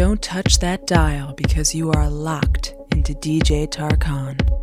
Don't touch that dial because you are locked into DJ Tarkan.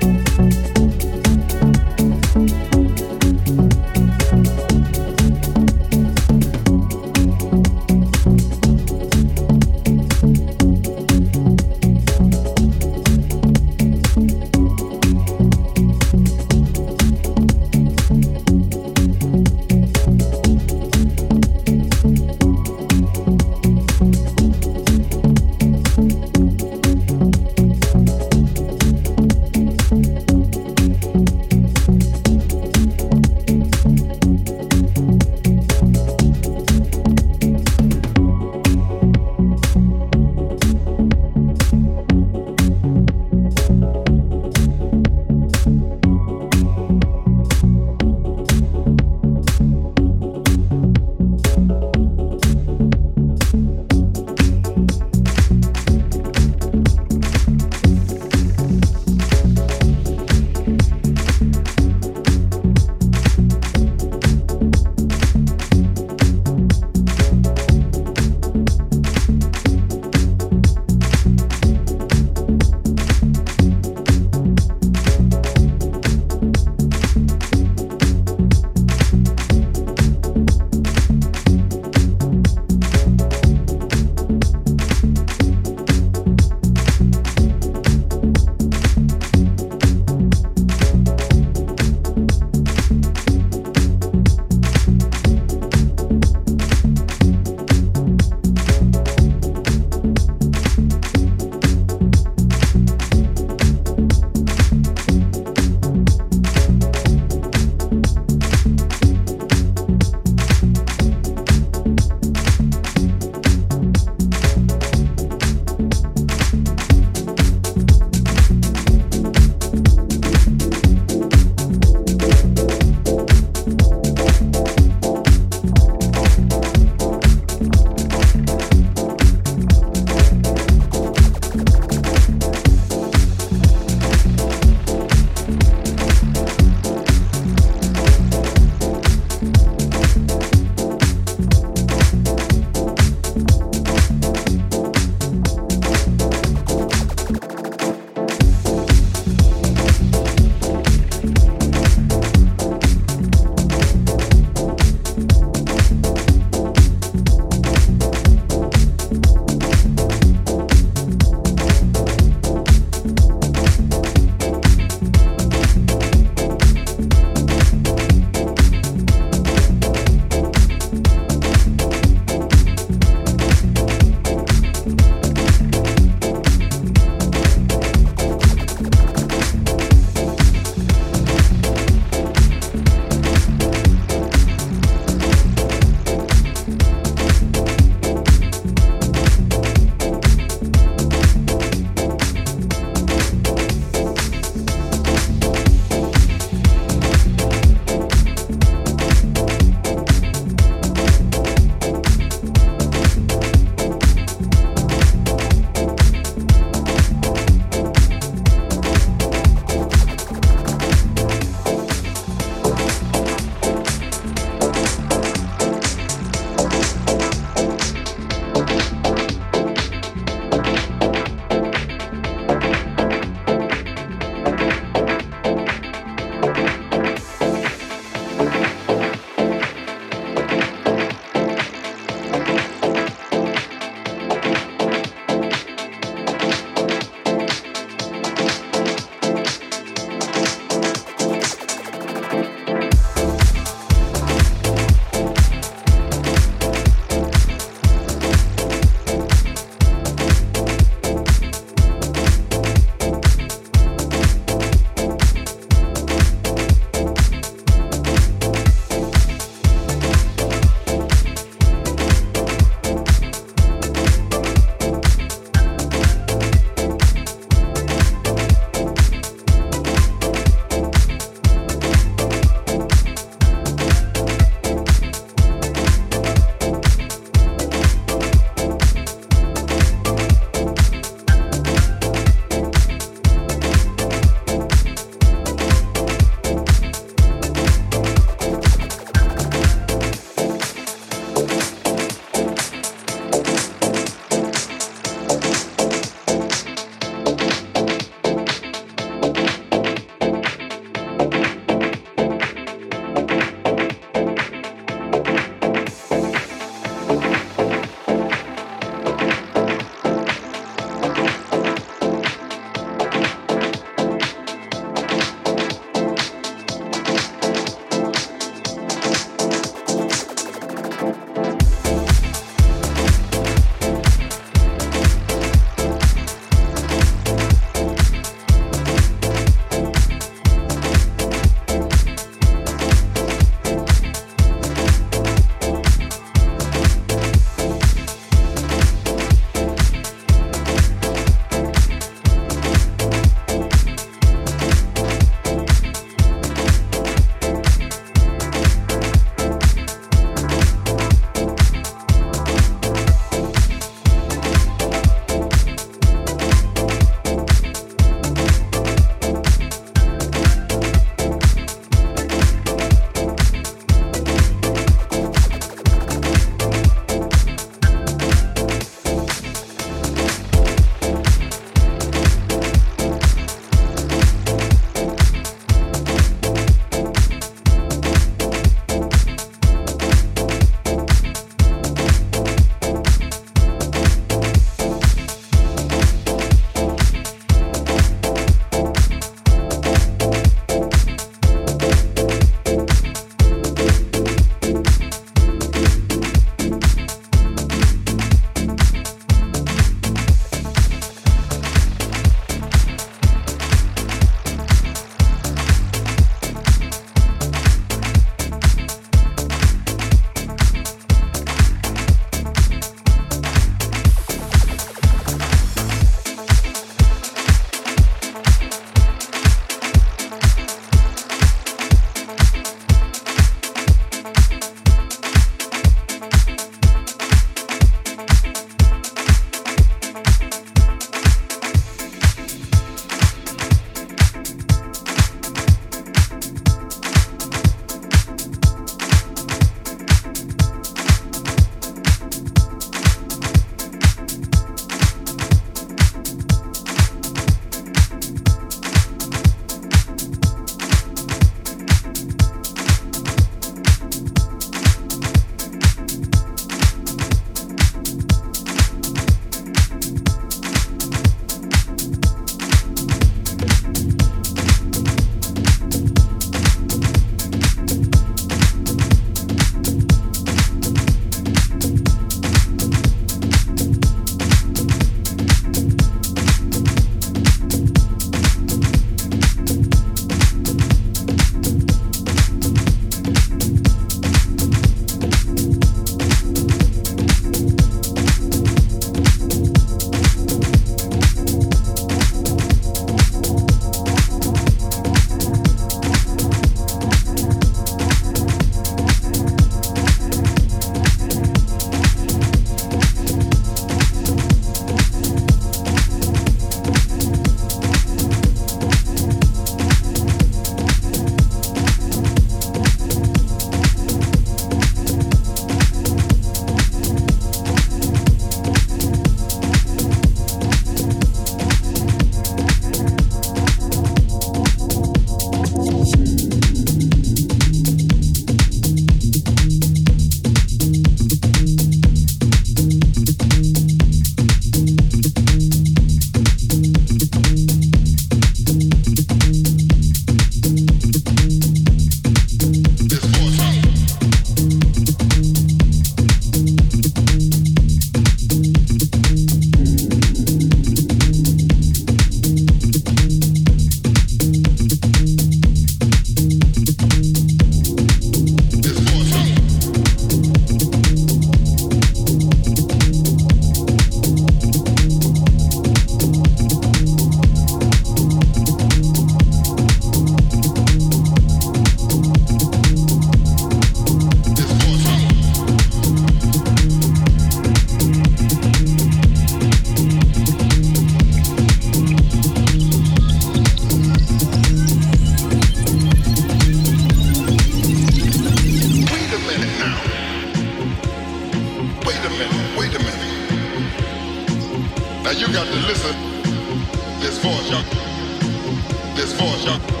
this voice, y'all.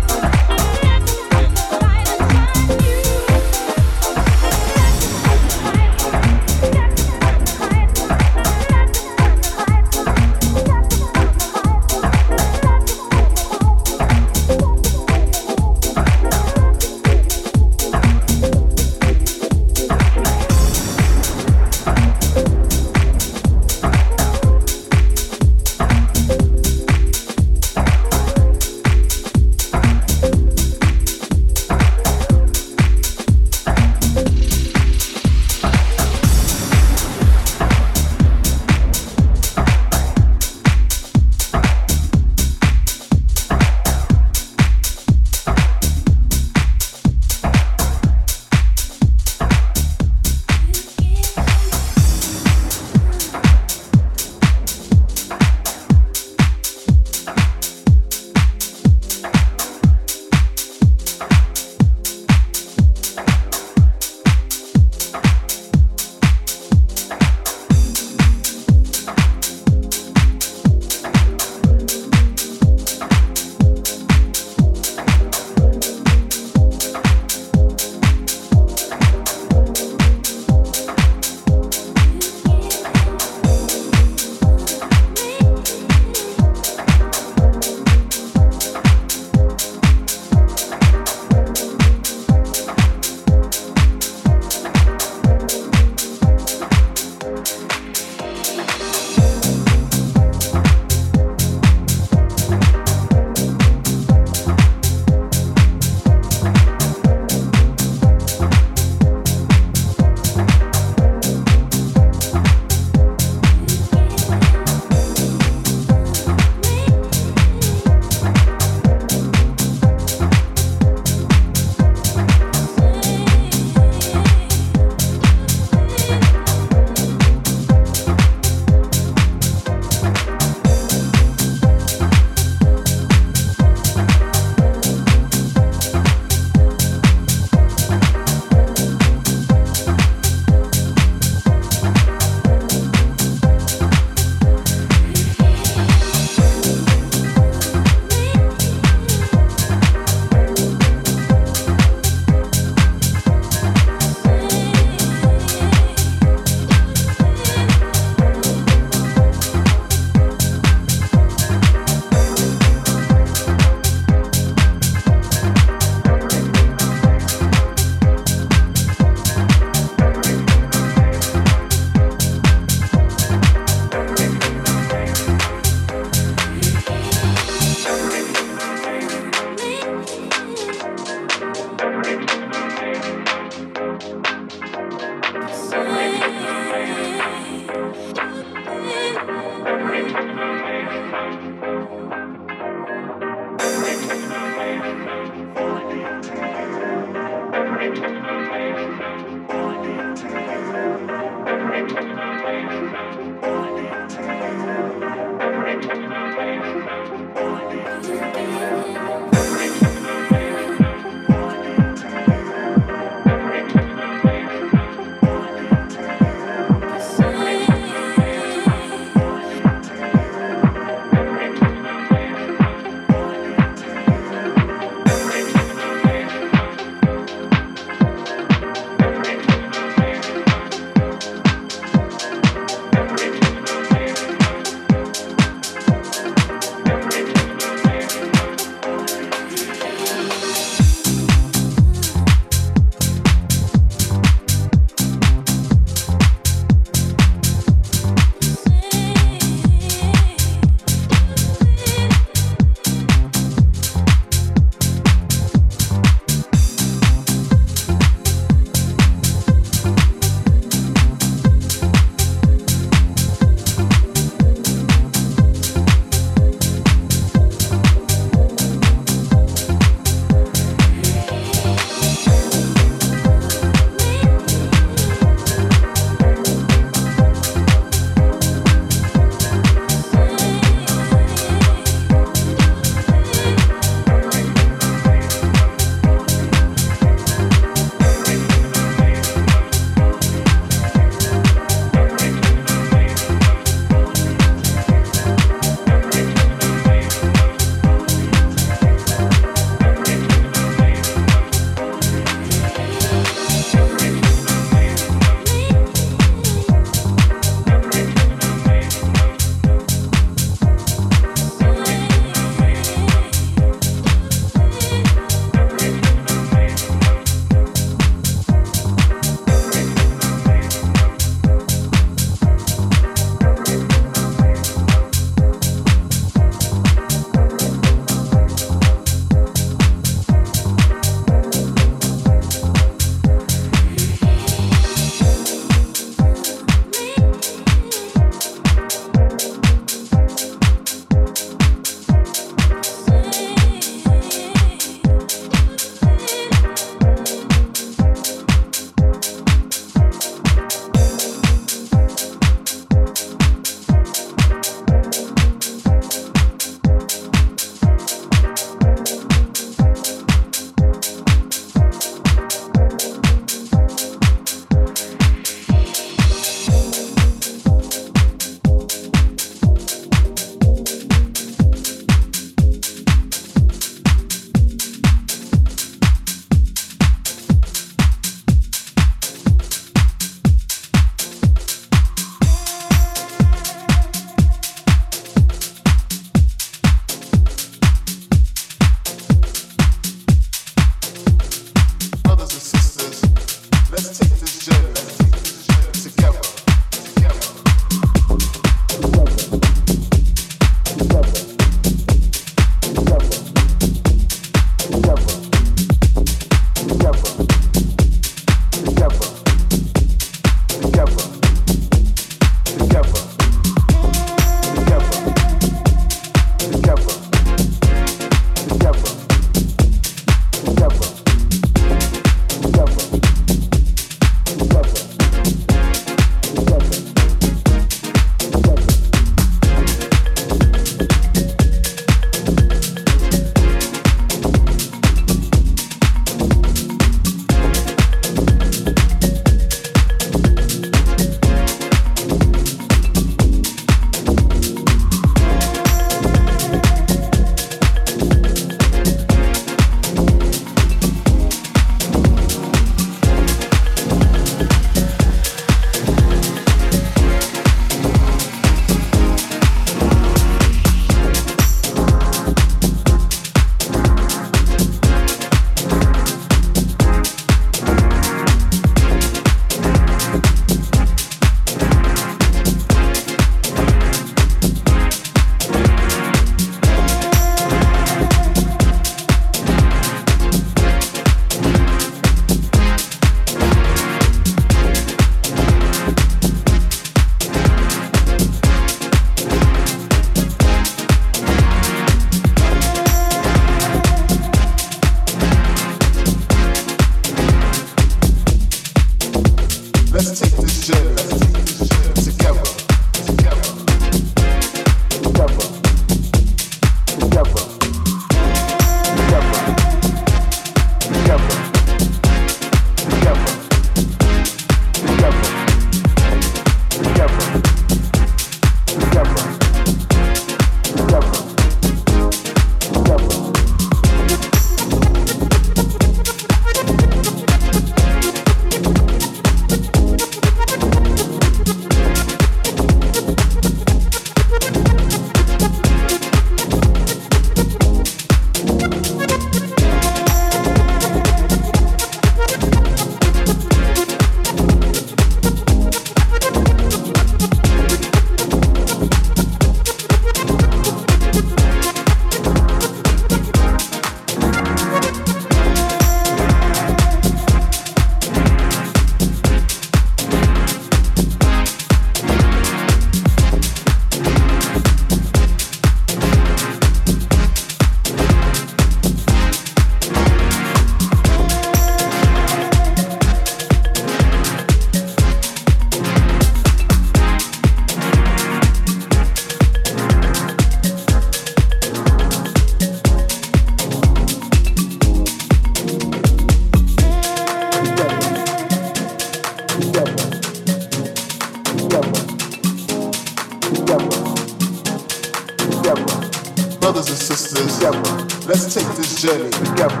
sisters together. Let's take this journey together,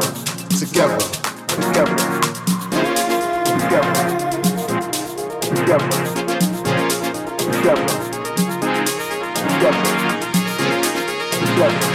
together, together, together, together, together, together, together.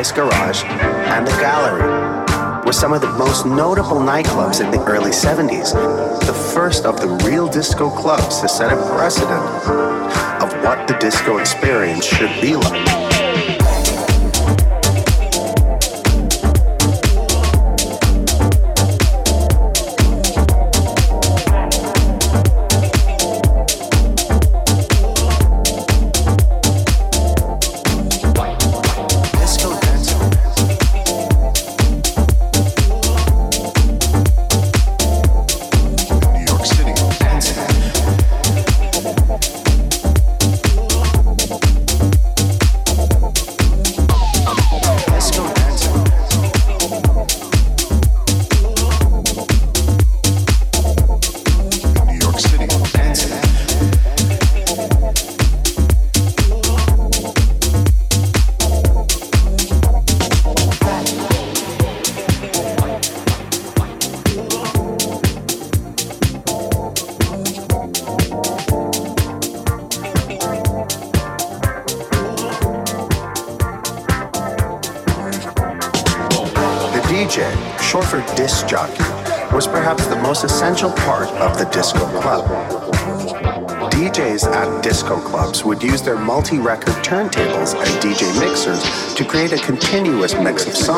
Ice Garage, and The Gallery were some of the most notable nightclubs in the early 70s, the first of the real disco clubs to set a precedent of what the disco experience should be like.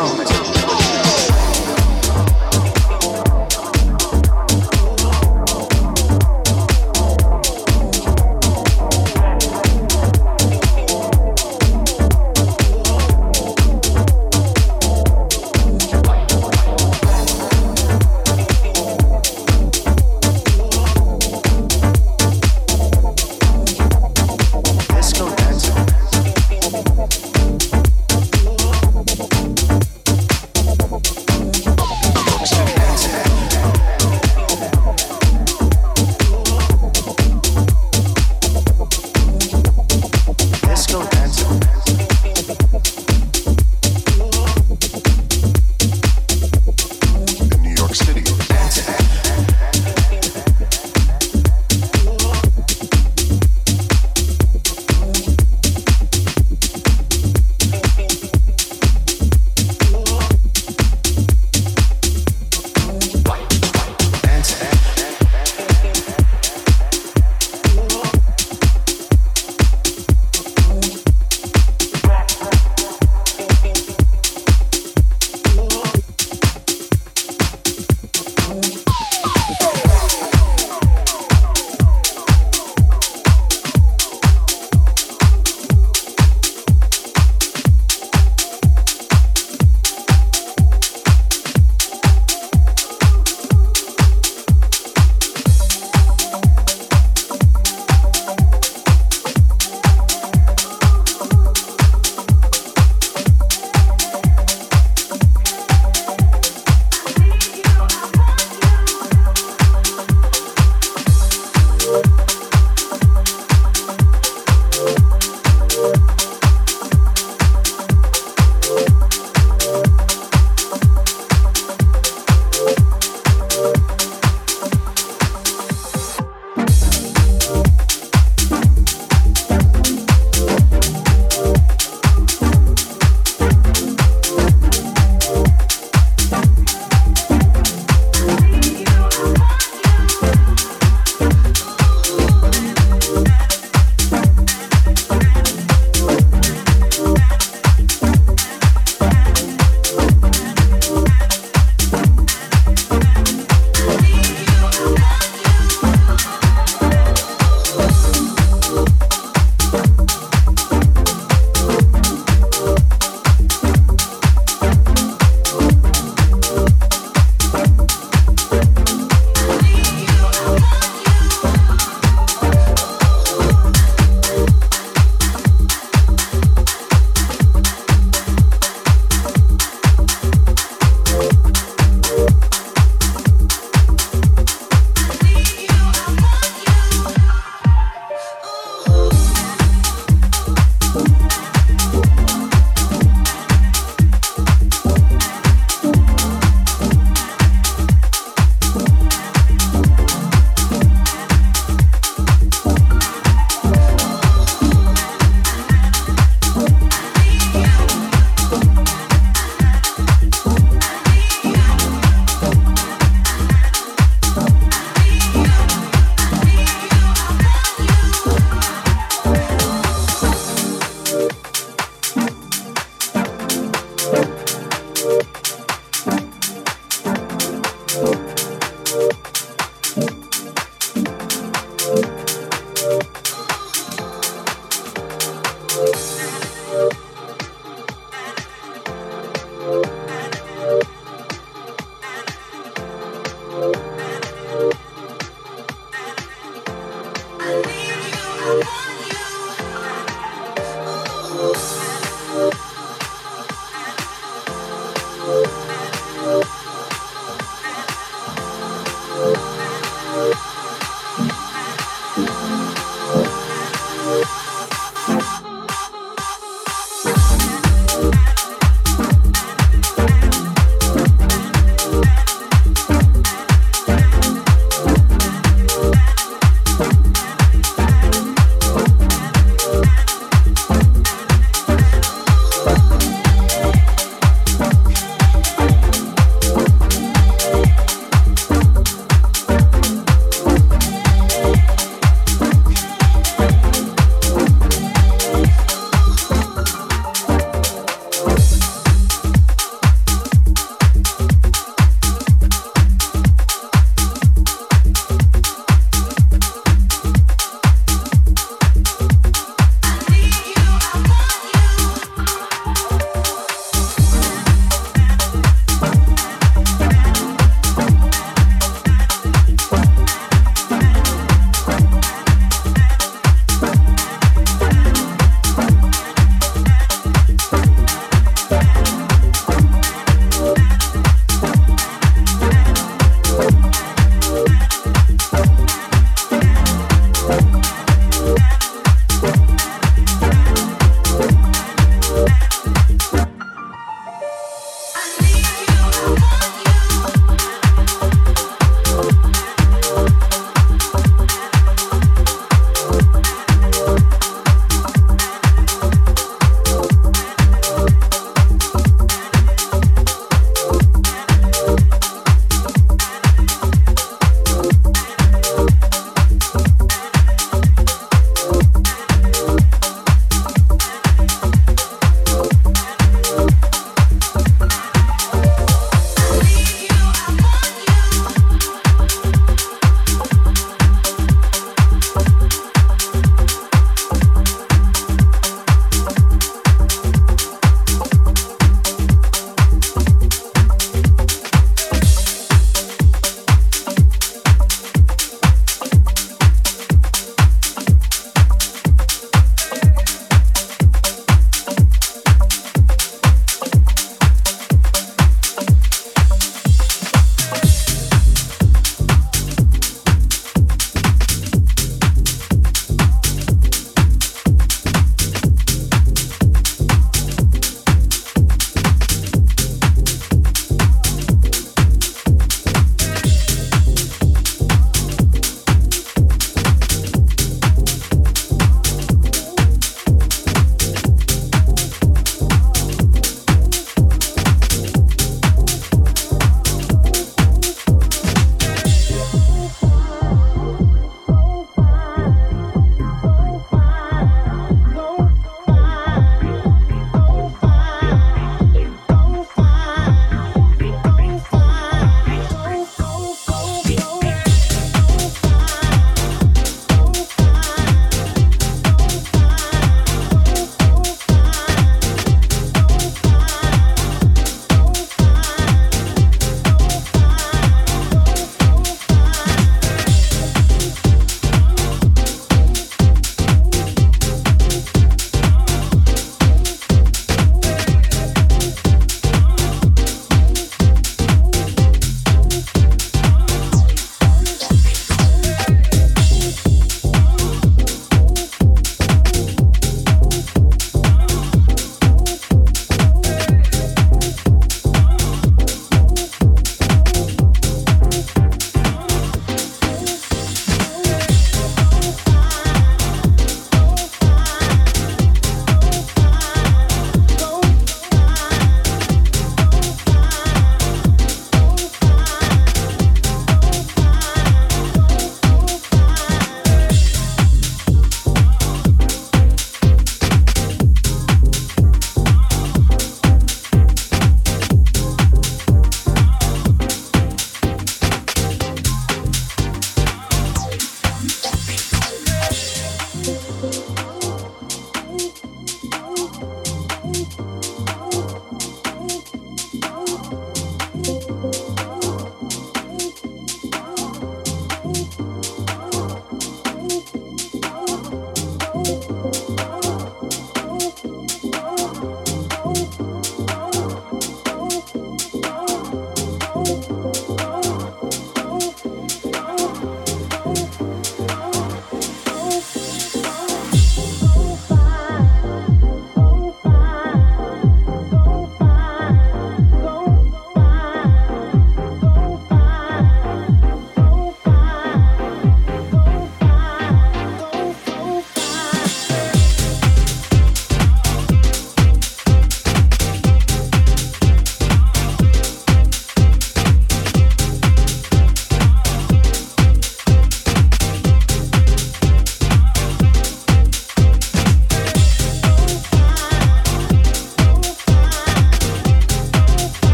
Mix